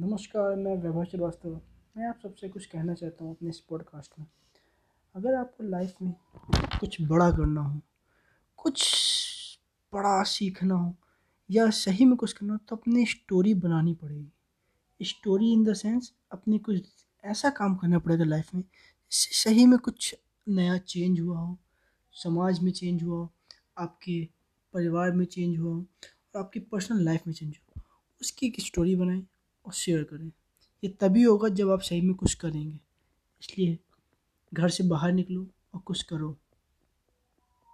नमस्कार, मैं वैभव श्रीवास्तव। मैं आप सबसे कुछ कहना चाहता हूँ अपने इस पॉडकास्ट में। अगर आपको लाइफ में कुछ बड़ा करना हो, कुछ बड़ा सीखना हो, या सही में कुछ करना हो तो अपनी स्टोरी बनानी पड़ेगी। स्टोरी इन द सेंस अपनी कुछ ऐसा काम करना पड़ेगा लाइफ में, जिससे सही में कुछ नया चेंज हुआ हो, समाज में चेंज हुआ हो, आपके परिवार में चेंज हुआ हो, और आपकी पर्सनल लाइफ में चेंज हुआ उसकी एक स्टोरी बनाएँ। और शेयर करें। ये तभी होगा जब आप सही में कुछ करेंगे। इसलिए घर से बाहर निकलो और कुछ करो।